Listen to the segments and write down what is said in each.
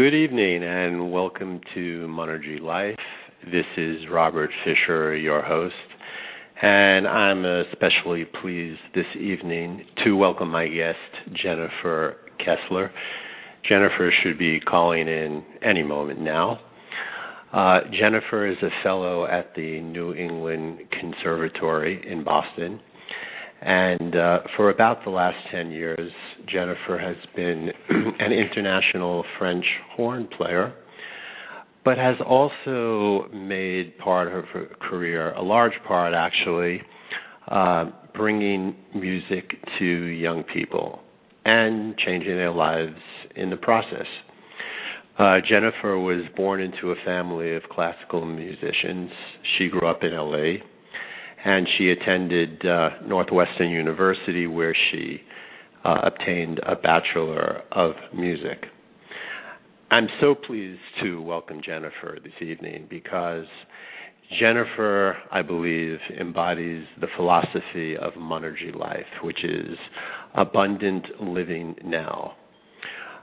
Good evening and welcome to Monergy Life. This is Robert Fisher, your host, and I'm especially pleased this evening to welcome my guest, Jennifer Kessler. Jennifer should be calling in any moment now. Uh, Jennifer is a fellow at the New England Conservatory in Boston. And uh, for about the last 10 years, Jennifer has been an international French horn player, but has also made part of her career, a large part actually, uh, bringing music to young people and changing their lives in the process. Uh, Jennifer was born into a family of classical musicians. She grew up in LA and she attended uh, Northwestern University where she uh, obtained a Bachelor of Music. I'm so pleased to welcome Jennifer this evening because Jennifer, I believe, embodies the philosophy of Monergy Life, which is abundant living now.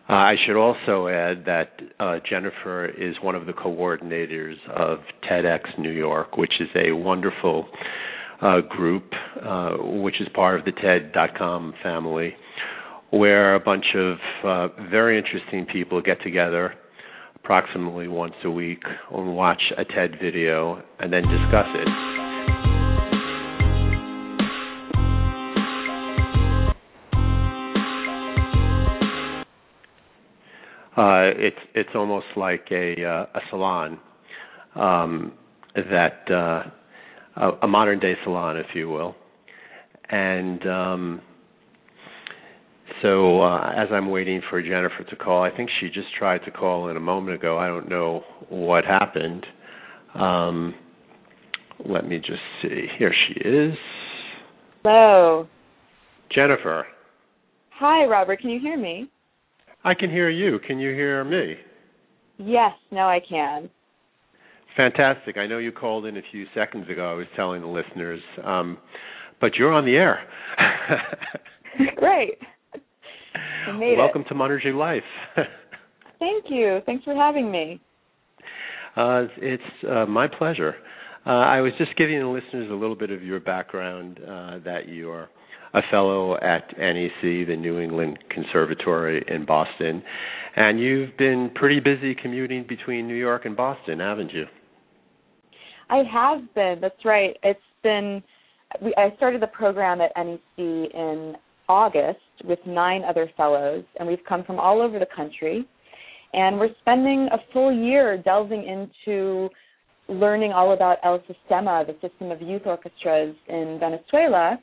Uh, I should also add that uh, Jennifer is one of the coordinators of TEDx New York, which is a wonderful uh, group, uh, which is part of the TED.com family, where a bunch of uh, very interesting people get together approximately once a week and watch a TED video and then discuss it. Uh, it's it's almost like a uh, a salon um, that uh, a, a modern day salon, if you will, and um, so uh, as I'm waiting for Jennifer to call, I think she just tried to call in a moment ago. I don't know what happened. Um, let me just see. Here she is. Hello. Jennifer. Hi, Robert. Can you hear me? I can hear you. Can you hear me? Yes, now I can. Fantastic. I know you called in a few seconds ago. I was telling the listeners, um, but you're on the air. Great. Welcome it. to Monergy Life. Thank you. Thanks for having me. Uh, it's uh, my pleasure. Uh, I was just giving the listeners a little bit of your background uh, that you are a fellow at NEC, the New England Conservatory in Boston, and you've been pretty busy commuting between New York and Boston, haven't you? I have been. That's right. It's been. I started the program at NEC in August with nine other fellows, and we've come from all over the country. And we're spending a full year delving into learning all about El Sistema, the system of youth orchestras in Venezuela,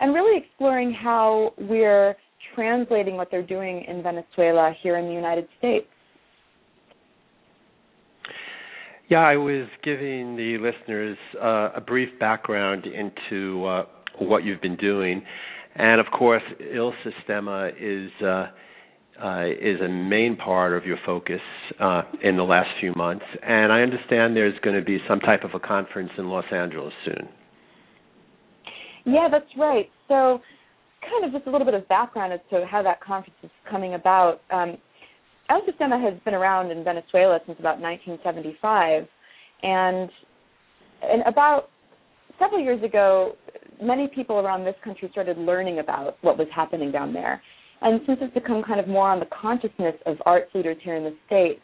and really exploring how we're translating what they're doing in Venezuela here in the United States. Yeah, I was giving the listeners uh, a brief background into uh, what you've been doing, and of course, Il Sistema is uh, uh, is a main part of your focus uh, in the last few months. And I understand there's going to be some type of a conference in Los Angeles soon. Yeah, that's right. So, kind of just a little bit of background as to how that conference is coming about. Um, El Sistema has been around in Venezuela since about 1975, and and about several years ago, many people around this country started learning about what was happening down there. And since it's become kind of more on the consciousness of arts leaders here in the States,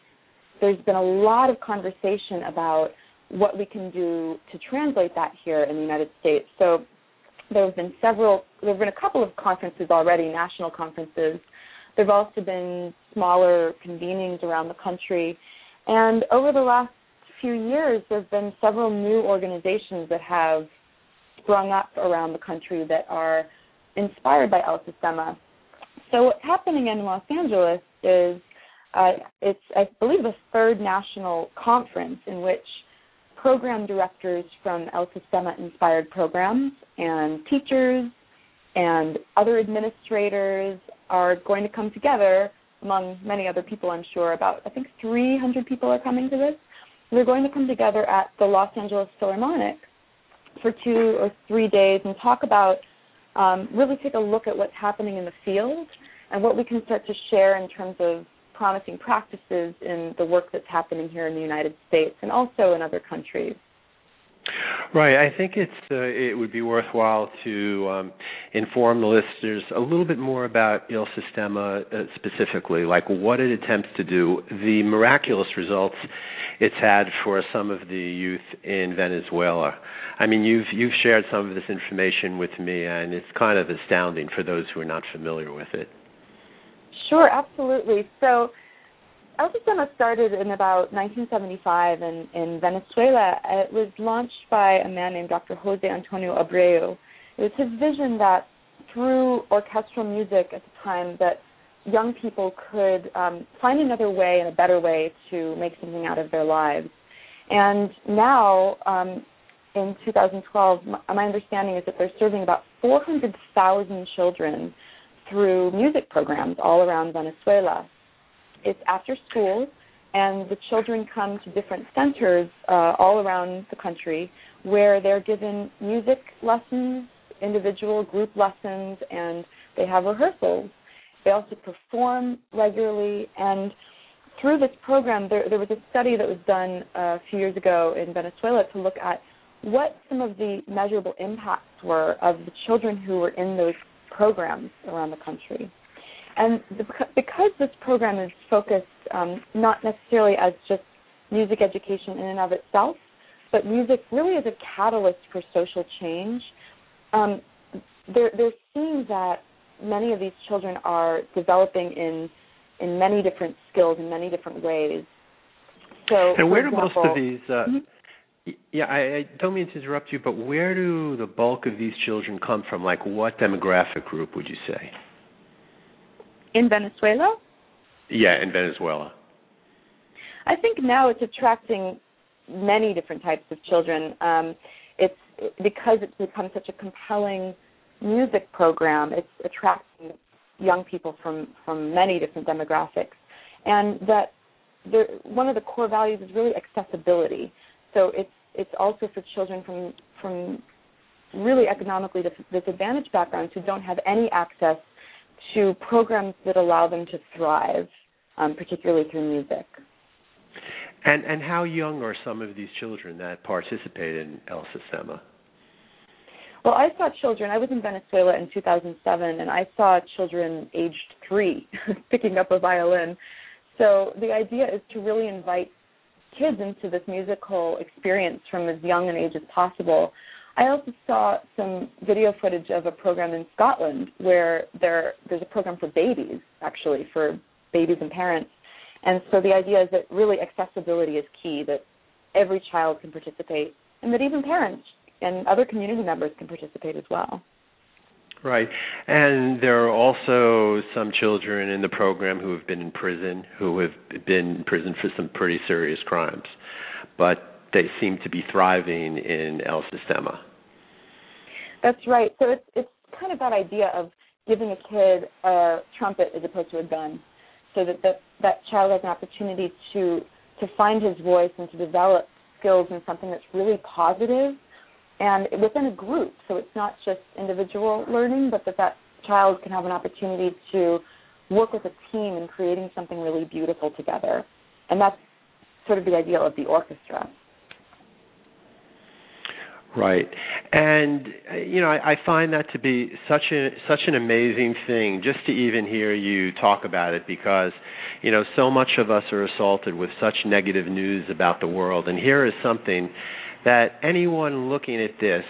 there's been a lot of conversation about what we can do to translate that here in the United States. So there have been several, there have been a couple of conferences already, national conferences. There have also been smaller convenings around the country. And over the last few years, there have been several new organizations that have sprung up around the country that are inspired by El Sistema. So what's happening in Los Angeles is uh, it's, I believe, the third national conference in which program directors from El Sistema inspired programs and teachers and other administrators are going to come together among many other people I'm sure about I think 300 people are coming to this. They're going to come together at the Los Angeles Philharmonic for two or three days and talk about um, really take a look at what's happening in the field and what we can start to share in terms of promising practices in the work that's happening here in the United States and also in other countries. Right. I think it's uh, it would be worthwhile to um, inform the listeners a little bit more about Il Sistema uh, specifically, like what it attempts to do, the miraculous results it's had for some of the youth in Venezuela. I mean, you've you've shared some of this information with me, and it's kind of astounding for those who are not familiar with it. Sure, absolutely. So El Sistema started in about 1975 in, in Venezuela. It was launched by a man named Dr. Jose Antonio Abreu. It was his vision that through orchestral music at the time that young people could um, find another way and a better way to make something out of their lives. And now, um, in 2012, my, my understanding is that they're serving about 400,000 children through music programs all around Venezuela. It's after school, and the children come to different centers uh, all around the country where they're given music lessons, individual group lessons, and they have rehearsals. They also perform regularly, and through this program, there, there was a study that was done uh, a few years ago in Venezuela to look at what some of the measurable impacts were of the children who were in those programs around the country. And the, because this program is focused um, not necessarily as just music education in and of itself, but music really is a catalyst for social change, um, they're, they're seeing that many of these children are developing in in many different skills in many different ways. So, and where do most of these? Uh, mm-hmm. Yeah, I, I don't mean to interrupt you, but where do the bulk of these children come from? Like, what demographic group would you say? in Venezuela? Yeah, in Venezuela. I think now it's attracting many different types of children. Um, it's because it's become such a compelling music program. It's attracting young people from from many different demographics, and that there, one of the core values is really accessibility. So it's it's also for children from from really economically disadvantaged backgrounds who don't have any access to programs that allow them to thrive, um, particularly through music. And and how young are some of these children that participate in El Sistema? Well, I saw children. I was in Venezuela in 2007, and I saw children aged three picking up a violin. So the idea is to really invite kids into this musical experience from as young an age as possible I also saw some video footage of a program in Scotland where there there's a program for babies actually for babies and parents. And so the idea is that really accessibility is key that every child can participate and that even parents and other community members can participate as well. Right. And there are also some children in the program who have been in prison, who have been in prison for some pretty serious crimes. But they seem to be thriving in El Sistema. That's right. So it's it's kind of that idea of giving a kid a trumpet as opposed to a gun, so that that that child has an opportunity to to find his voice and to develop skills in something that's really positive and within a group. So it's not just individual learning, but that that child can have an opportunity to work with a team in creating something really beautiful together. And that's sort of the idea of the orchestra. Right, and you know I, I find that to be such a such an amazing thing just to even hear you talk about it because you know so much of us are assaulted with such negative news about the world, and here is something that anyone looking at this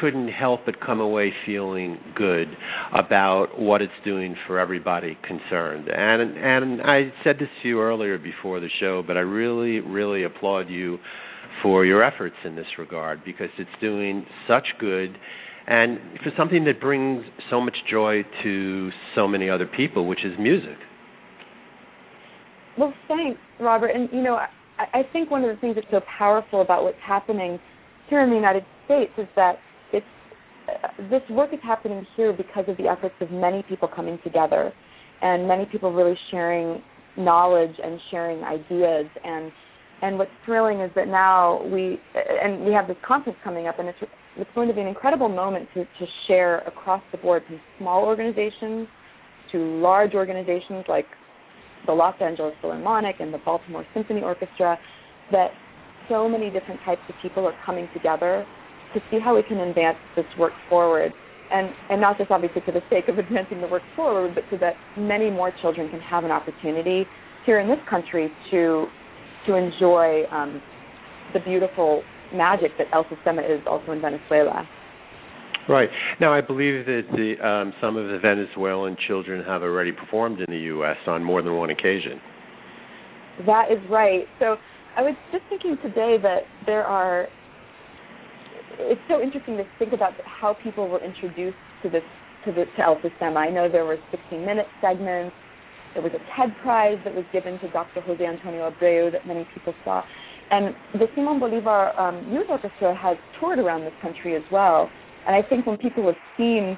couldn't help but come away feeling good about what it's doing for everybody concerned. And and I said this to you earlier before the show, but I really really applaud you for your efforts in this regard because it's doing such good and for something that brings so much joy to so many other people, which is music. Well, thanks, Robert. And you know, I, I think one of the things that's so powerful about what's happening here in the United States is that it's uh, this work is happening here because of the efforts of many people coming together, and many people really sharing knowledge and sharing ideas. And and what's thrilling is that now we and we have this conference coming up, and it's it's going to be an incredible moment to to share across the board from small organizations to large organizations like the Los Angeles Philharmonic and the Baltimore Symphony Orchestra, that so many different types of people are coming together to see how we can advance this work forward. And, and not just obviously for the sake of advancing the work forward, but so that many more children can have an opportunity here in this country to to enjoy um, the beautiful magic that El Sistema is also in Venezuela. Right. Now, I believe that the, um, some of the Venezuelan children have already performed in the U.S. on more than one occasion. That is right. So I was just thinking today that there are. It's so interesting to think about how people were introduced to this to the to El Sistema. I know there were 16-minute segments. There was a TED Prize that was given to Dr. Jose Antonio Abreu that many people saw. And the Simon Bolivar um, Youth Orchestra has toured around this country as well. And I think when people have seen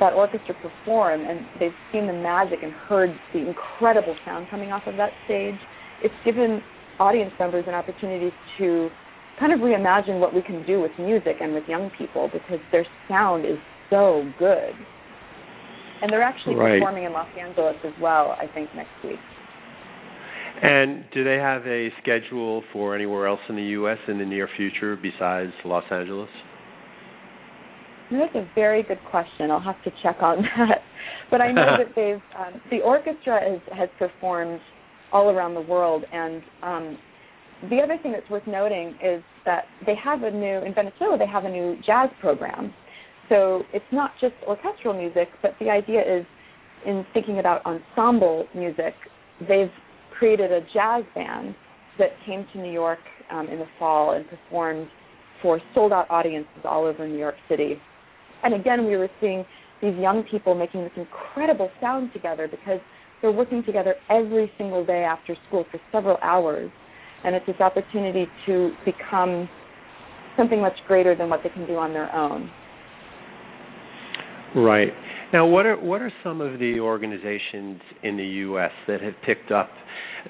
that orchestra perform and they've seen the magic and heard the incredible sound coming off of that stage, it's given audience members an opportunity to kind of reimagine what we can do with music and with young people because their sound is so good. And they're actually right. performing in Los Angeles as well, I think, next week. And do they have a schedule for anywhere else in the U.S. in the near future besides Los Angeles? That's a very good question. I'll have to check on that. But I know that they've um, the orchestra has has performed all around the world, and um, the other thing that's worth noting is that they have a new in Venezuela. They have a new jazz program, so it's not just orchestral music, but the idea is in thinking about ensemble music. They've created a jazz band that came to New York um, in the fall and performed for sold out audiences all over New York City. And again, we were seeing these young people making this incredible sound together because they're working together every single day after school for several hours. And it's this opportunity to become something much greater than what they can do on their own. Right. Now, what are what are some of the organizations in the U.S. that have picked up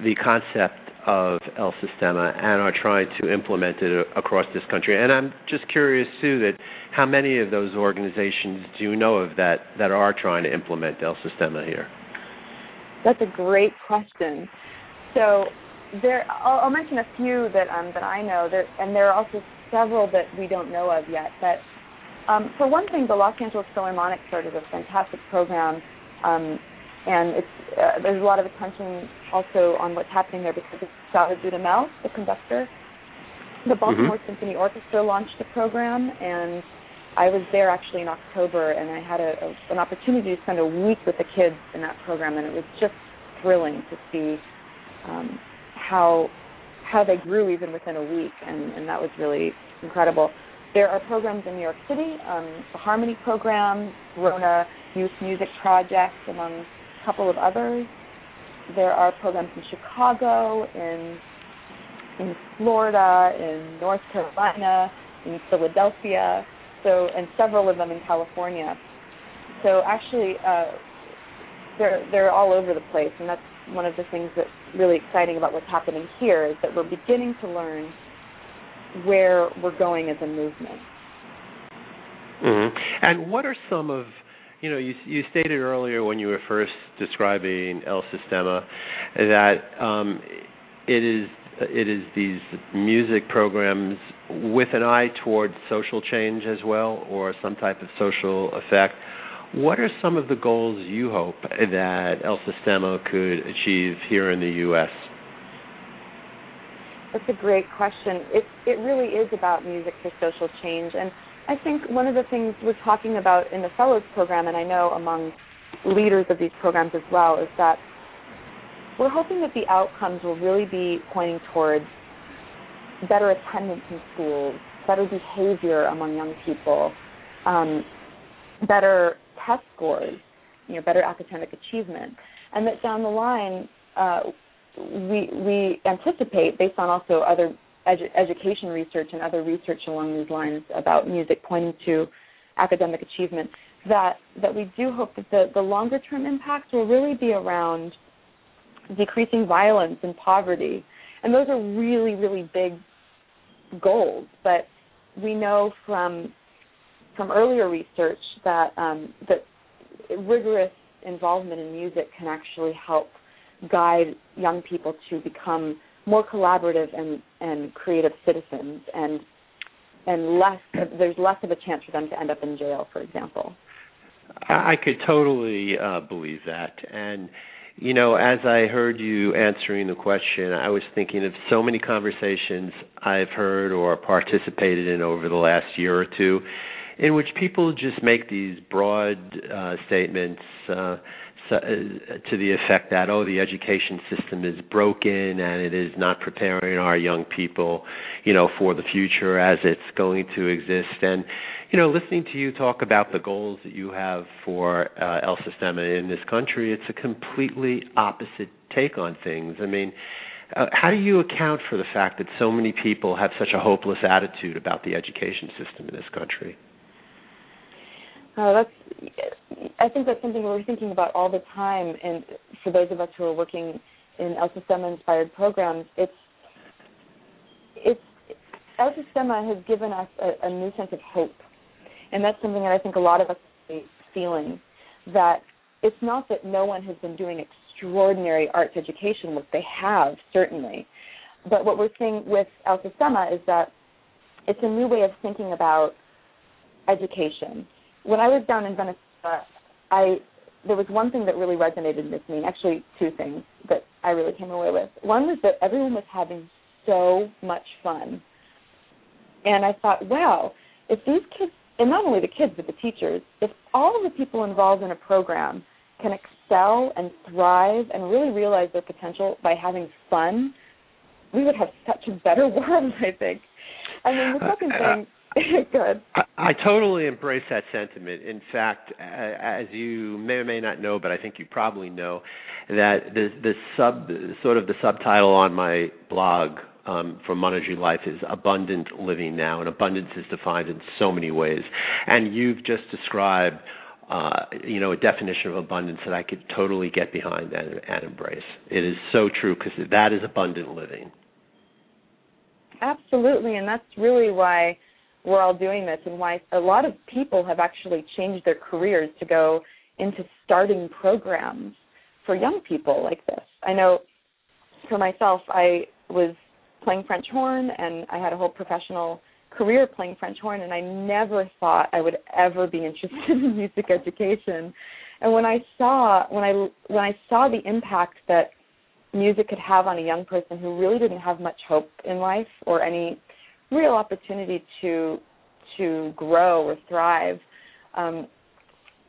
the concept of El Sistema and are trying to implement it across this country? And I'm just curious too that how many of those organizations do you know of that that are trying to implement El Sistema here? That's a great question. So there, I'll, I'll mention a few that um, that I know. There, and there are also several that we don't know of yet. But um, for one thing, the Los Angeles Philharmonic started a fantastic program, um, and it's uh, there's a lot of attention also on what's happening there because of Salvador Dudamel, the conductor. The Baltimore mm-hmm. Symphony Orchestra launched a program, and I was there actually in October, and I had a, a, an opportunity to spend a week with the kids in that program, and it was just thrilling to see um, how how they grew even within a week, and, and that was really incredible. There are programs in New York City, um, the Harmony Program, Corona Youth Music Project, among couple of others. There are programs in Chicago, in in Florida, in North Carolina, in Philadelphia, so and several of them in California. So actually, uh, they're they're all over the place, and that's one of the things that's really exciting about what's happening here is that we're beginning to learn where we're going as a movement. Mm-hmm. And what are some of you know, you, you stated earlier when you were first describing El Sistema that um, it is it is these music programs with an eye toward social change as well, or some type of social effect. What are some of the goals you hope that El Sistema could achieve here in the U.S.? That's a great question. It it really is about music for social change, and I think one of the things we're talking about in the Fellows program, and I know among leaders of these programs as well, is that we're hoping that the outcomes will really be pointing towards better attendance in schools, better behavior among young people, um, better test scores, you know, better academic achievement, and that down the line, uh, we we anticipate, based on also other edu- education research and other research along these lines about music pointing to academic achievement, that that we do hope that the, the longer term impacts will really be around decreasing violence and poverty. And those are really, really big goals. But we know from from earlier research that um, that rigorous involvement in music can actually help guide young people to become more collaborative and and creative citizens and and less there's less of a chance for them to end up in jail for example. I could totally uh believe that. And you know as i heard you answering the question i was thinking of so many conversations i've heard or participated in over the last year or two in which people just make these broad uh statements uh uh, to the effect that oh the education system is broken and it is not preparing our young people you know for the future as it's going to exist and you know listening to you talk about the goals that you have for uh, El Sistema in this country it's a completely opposite take on things i mean uh, how do you account for the fact that so many people have such a hopeless attitude about the education system in this country Oh, that's. I think that's something we're thinking about all the time, and for those of us who are working in El Sistema inspired programs, it's it's El Sistema has given us a, a new sense of hope, and that's something that I think a lot of us are feeling. That it's not that no one has been doing extraordinary arts education work; they have certainly, but what we're seeing with El Sistema is that it's a new way of thinking about education. When I was down in Venezuela, I there was one thing that really resonated with me. Actually, two things that I really came away with. One was that everyone was having so much fun, and I thought, wow, if these kids, and not only the kids but the teachers, if all of the people involved in a program can excel and thrive and really realize their potential by having fun, we would have such a better world. I think. And then the second uh, thing Good. I, I totally embrace that sentiment. In fact, as you may or may not know, but I think you probably know that the the sub sort of the subtitle on my blog um, from Life is abundant living now, and abundance is defined in so many ways. And you've just described, uh, you know, a definition of abundance that I could totally get behind and, and embrace. It is so true because that is abundant living. Absolutely, and that's really why we're all doing this and why a lot of people have actually changed their careers to go into starting programs for young people like this. I know for myself, I was playing French horn and I had a whole professional career playing French horn and I never thought I would ever be interested in music education. And when I saw when I when I saw the impact that music could have on a young person who really didn't have much hope in life or any real opportunity to to grow or thrive, um,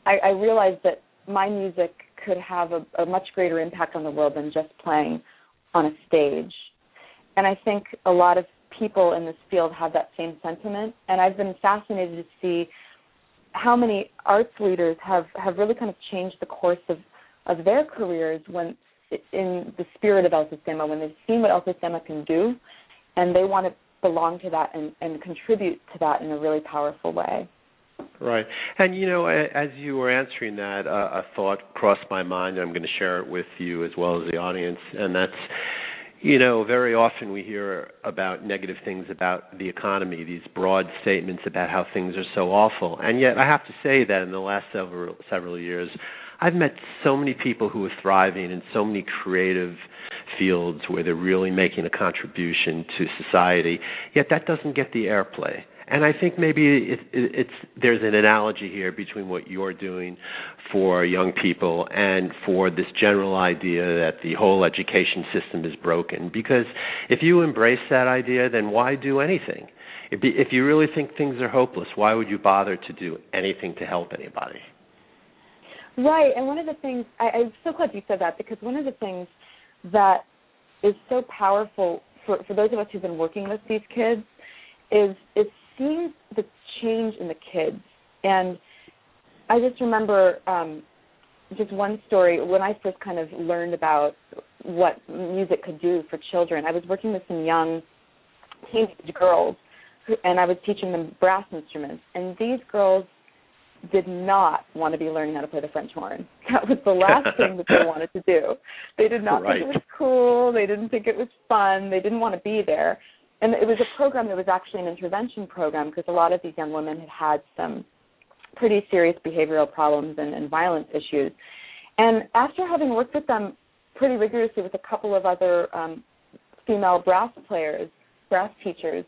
I, I realized that my music could have a, a much greater impact on the world than just playing on a stage. And I think a lot of people in this field have that same sentiment. And I've been fascinated to see how many arts leaders have have really kind of changed the course of of their careers when in the spirit of El Sistema, when they've seen what El Sistema can do, and they want to belong to that and, and contribute to that in a really powerful way. Right. And, you know, as you were answering that, uh, a thought crossed my mind, and I'm going to share it with you as well as the audience, and that's, you know, very often we hear about negative things about the economy, these broad statements about how things are so awful. And yet I have to say that in the last several several years, I've met so many people who are thriving in so many creative fields where they're really making a contribution to society, yet that doesn't get the airplay. And I think maybe it, it, it's there's an analogy here between what you're doing for young people and for this general idea that the whole education system is broken. Because if you embrace that idea, then why do anything? If, if you really think things are hopeless, why would you bother to do anything to help anybody? Right, and one of the things I, I'm so glad you said that because one of the things that is so powerful for for those of us who've been working with these kids is is seeing the change in the kids. And I just remember um, just one story when I first kind of learned about what music could do for children. I was working with some young teenage girls, and I was teaching them brass instruments. And these girls did not want to be learning how to play the French horn. That was the last thing that they wanted to do. They did not right. think it was cool. They didn't think it was fun. They didn't want to be there. And it was a program that was actually an intervention program because a lot of these young women had had some pretty serious behavioral problems and, and violence issues. And after having worked with them pretty rigorously with a couple of other um, female brass players, brass teachers,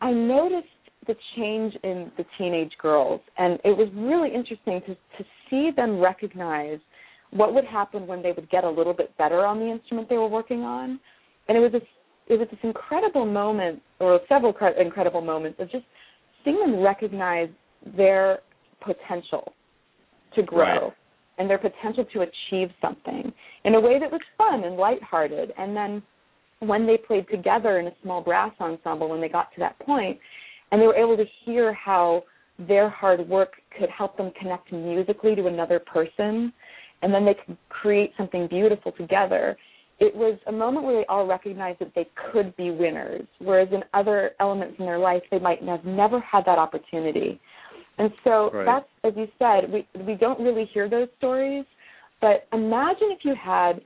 I noticed the change in the teenage girls, and it was really interesting to to see them recognize what would happen when they would get a little bit better on the instrument they were working on, and it was this it was this incredible moment, or several incredible moments of just seeing them recognize their potential to grow. Right. And their potential to achieve something in a way that was fun and lighthearted. And then when they played together in a small brass ensemble, when they got to that point, and they were able to hear how their hard work could help them connect musically to another person. And then they could create something beautiful together. It was a moment where they all recognized that they could be winners whereas in other elements in their life they might have never had that opportunity. And so right. that's as you said we we don't really hear those stories but imagine if you had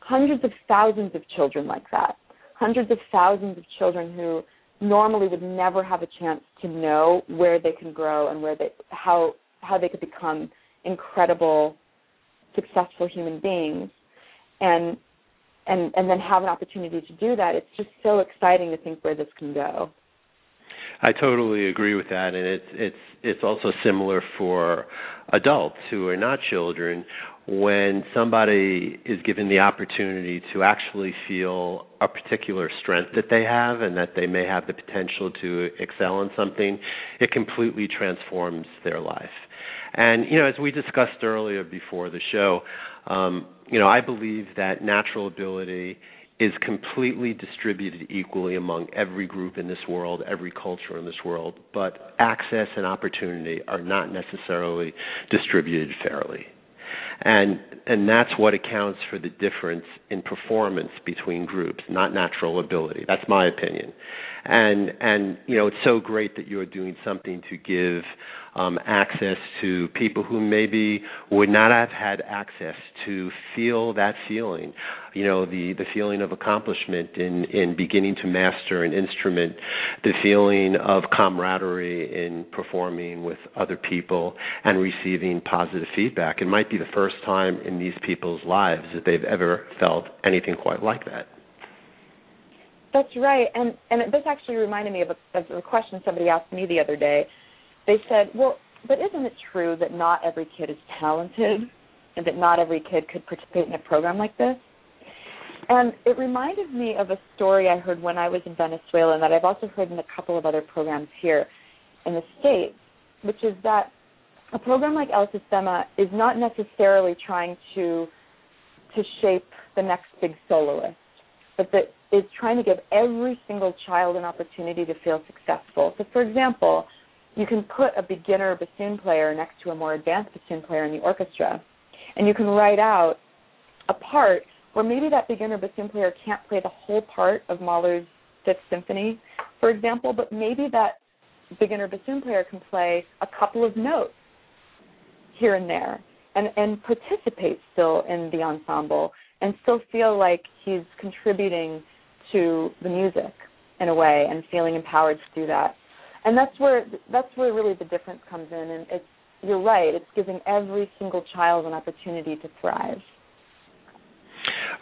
hundreds of thousands of children like that hundreds of thousands of children who normally would never have a chance to know where they can grow and where they how how they could become incredible successful human beings. And and and then have an opportunity to do that. It's just so exciting to think where this can go I totally agree with that, and it's it's it's also similar for adults who are not children. When somebody is given the opportunity to actually feel a particular strength that they have, and that they may have the potential to excel in something, it completely transforms their life. And you know, as we discussed earlier before the show, um, you know, I believe that natural ability is completely distributed equally among every group in this world, every culture in this world, but access and opportunity are not necessarily distributed fairly. And and that's what accounts for the difference in performance between groups, not natural ability. That's my opinion. And and you know, it's so great that you're doing something to give um, access to people who maybe would not have had access to feel that feeling. You know, the the feeling of accomplishment in in beginning to master an instrument, the feeling of camaraderie in performing with other people and receiving positive feedback. It might be the first time in these people's lives that they've ever felt anything quite like that. That's right, and and this actually reminded me of a, of a question somebody asked me the other day they said, well, but isn't it true that not every kid is talented and that not every kid could participate in a program like this? And it reminded me of a story I heard when I was in Venezuela and that I've also heard in a couple of other programs here in the States, which is that a program like El Sistema is not necessarily trying to to shape the next big soloist, but that is trying to give every single child an opportunity to feel successful. So for example, you can put a beginner bassoon player next to a more advanced bassoon player in the orchestra, and you can write out a part where maybe that beginner bassoon player can't play the whole part of Mahler's Fifth Symphony, for example, but maybe that beginner bassoon player can play a couple of notes here and there and and participate still in the ensemble and still feel like he's contributing to the music in a way and feeling empowered to do that. And that's where that's where really the difference comes in. And it's you're right it's giving every single child an opportunity to thrive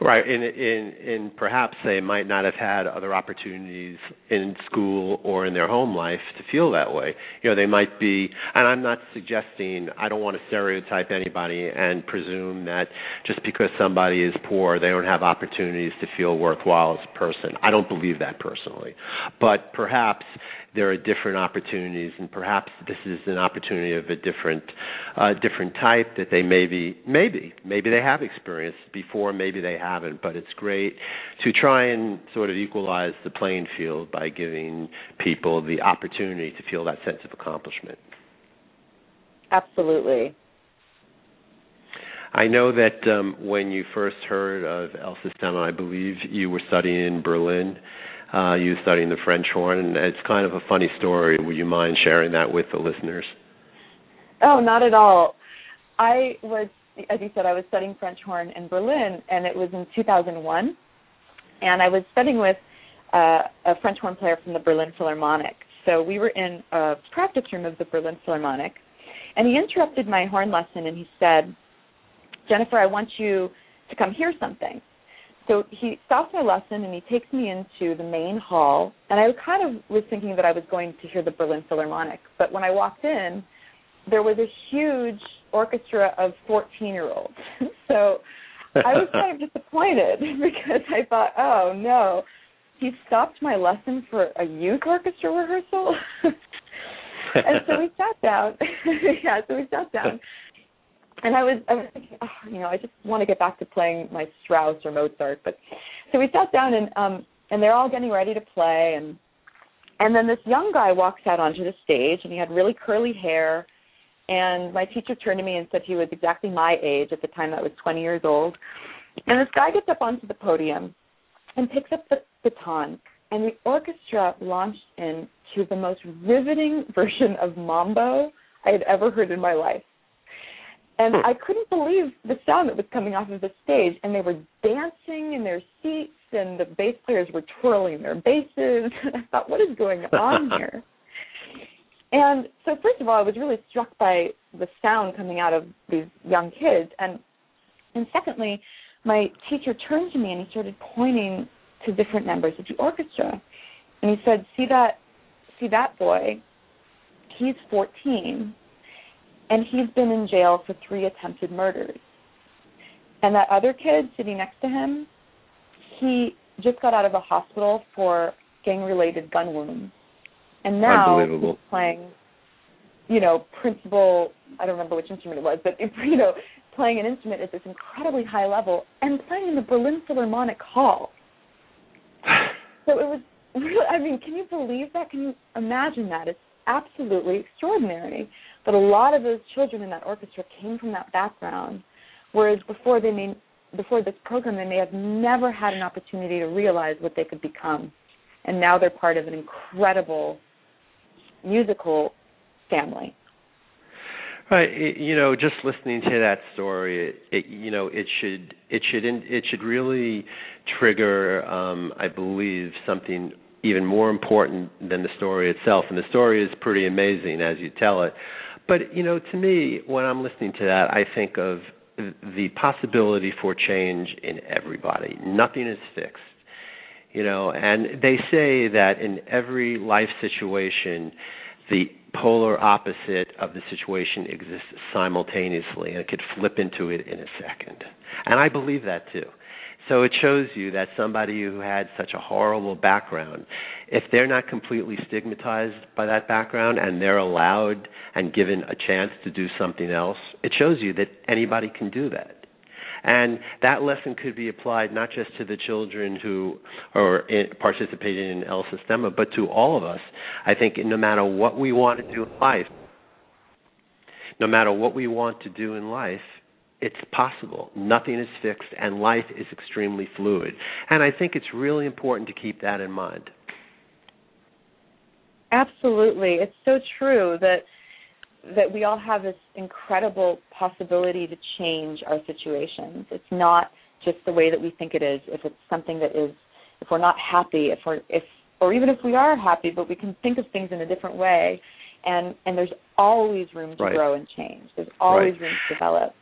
Right, and in in perhaps they might not have had other opportunities in school or in their home life to feel that way. You know, they might be, and I'm not suggesting I don't want to stereotype anybody and presume that just because somebody is poor, they don't have opportunities to feel worthwhile as a person. I don't believe that personally, but perhaps there are different opportunities, and perhaps this is an opportunity of a different uh, different type that they maybe maybe maybe they have experienced before, maybe they haven't. But it's great to try and sort of equalize the playing field by giving people the opportunity to feel that sense of accomplishment. Absolutely. I know that um, when you first heard of El Sistema, I believe you were studying in Berlin uh, you studying the French horn, and it's kind of a funny story. Would you mind sharing that with the listeners? Oh, not at all. I was, as you said, I was studying French horn in Berlin, and it was in 2001, and I was studying with uh, a French horn player from the Berlin Philharmonic. So we were in a practice room of the Berlin Philharmonic, and he interrupted my horn lesson and he said, "Jennifer, I want you to come hear something." So he stops my lesson and he takes me into the main hall and I kind of was thinking that I was going to hear the Berlin Philharmonic, but when I walked in, there was a huge orchestra of 14 year olds. so I was kind of disappointed because I thought, oh no, he stopped my lesson for a youth orchestra rehearsal. and so we sat down. yeah, so we sat down. And I was I was thinking, oh, you know, I just want to get back to playing my Strauss or Mozart. But so we sat down and um and they're all getting ready to play and and then this young guy walks out onto the stage and he had really curly hair and my teacher turned to me and said he was exactly my age at the time I was 20 years old. And this guy gets up onto the podium and picks up the baton and the orchestra launched into the most riveting version of mambo I had ever heard in my life. And hmm. I couldn't believe the sound that was coming off of the stage. And they were dancing in their seats, and the bass players were twirling their basses. And I thought, what is going on here? and so, first of all, I was really struck by the sound coming out of these young kids. And and secondly, my teacher turned to me and he started pointing to different members of the orchestra. And he said, See that see that boy? He's fourteen and he's been in jail for three attempted murders. And that other kid sitting next to him, he just got out of a hospital for gang related gun wounds. And now he's playing you know, principal I don't remember which instrument it was, but you know, playing an instrument at this incredibly high level and playing in the Berlin Philharmonic Hall. So it was really, I mean, can you believe that? Can you imagine that? It's absolutely extraordinary. But a lot of those children in that orchestra came from that background, whereas before they may before this program they may have never had an opportunity to realize what they could become, and now they're part of an incredible musical family. Right, you know, just listening to that story, it, it, you know, it should it should it should really trigger, um, I believe, something even more important than the story itself. And the story is pretty amazing as you tell it. But you know, to me, when I'm listening to that, I think of the possibility for change in everybody. Nothing is fixed. You know, and they say that in every life situation, the polar opposite of the situation exists simultaneously, and it could flip into it in a second. And I believe that too. So it shows you that somebody who had such a horrible background, if they're not completely stigmatized by that background and they're allowed and given a chance to do something else, it shows you that anybody can do that. And that lesson could be applied not just to the children who are in, participating in El Sistema, but to all of us. I think no matter what we want to do in life, no matter what we want to do in life, it's possible. Nothing is fixed, and life is extremely fluid. And I think it's really important to keep that in mind. Absolutely. It's so true that that we all have this incredible possibility to change our situations. It's not just the way that we think it is. If it's something that is if we're not happy, if we're if or even if we are happy, but we can think of things in a different way and and there's always room to right. grow and change. There's always right. room to develop.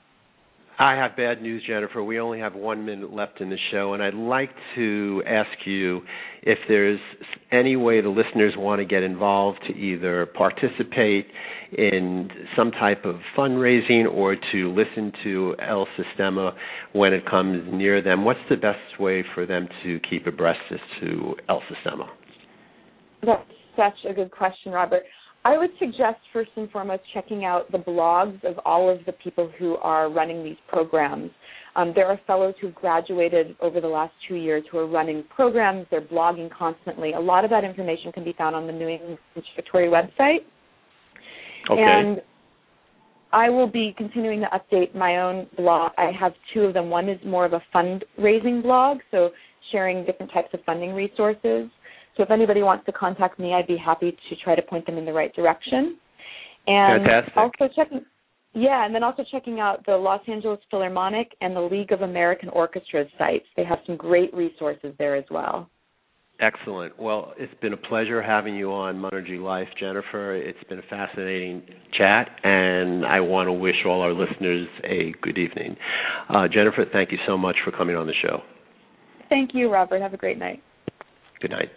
I have bad news, Jennifer. We only have one minute left in the show, and I'd like to ask you if there's any way the listeners want to get involved to either participate in some type of fundraising or to listen to El Sistema when it comes near them. What's the best way for them to keep abreast as to El Sistema? That's such a good question, Robert. I would suggest first and foremost checking out the blogs of all of the people who are running these programs. Um, there are fellows who've graduated over the last two years who are running programs. They're blogging constantly. A lot of that information can be found on the New England Conservatory website. Okay. And I will be continuing to update my own blog. I have two of them. One is more of a fundraising blog, so sharing different types of funding resources. So if anybody wants to contact me, I'd be happy to try to point them in the right direction. And Fantastic. also checking yeah, and then also checking out the Los Angeles Philharmonic and the League of American Orchestras sites. They have some great resources there as well. Excellent. Well, it's been a pleasure having you on Monergy Life, Jennifer. It's been a fascinating chat, and I want to wish all our listeners a good evening. Uh, Jennifer, thank you so much for coming on the show. Thank you, Robert. Have a great night. Good night.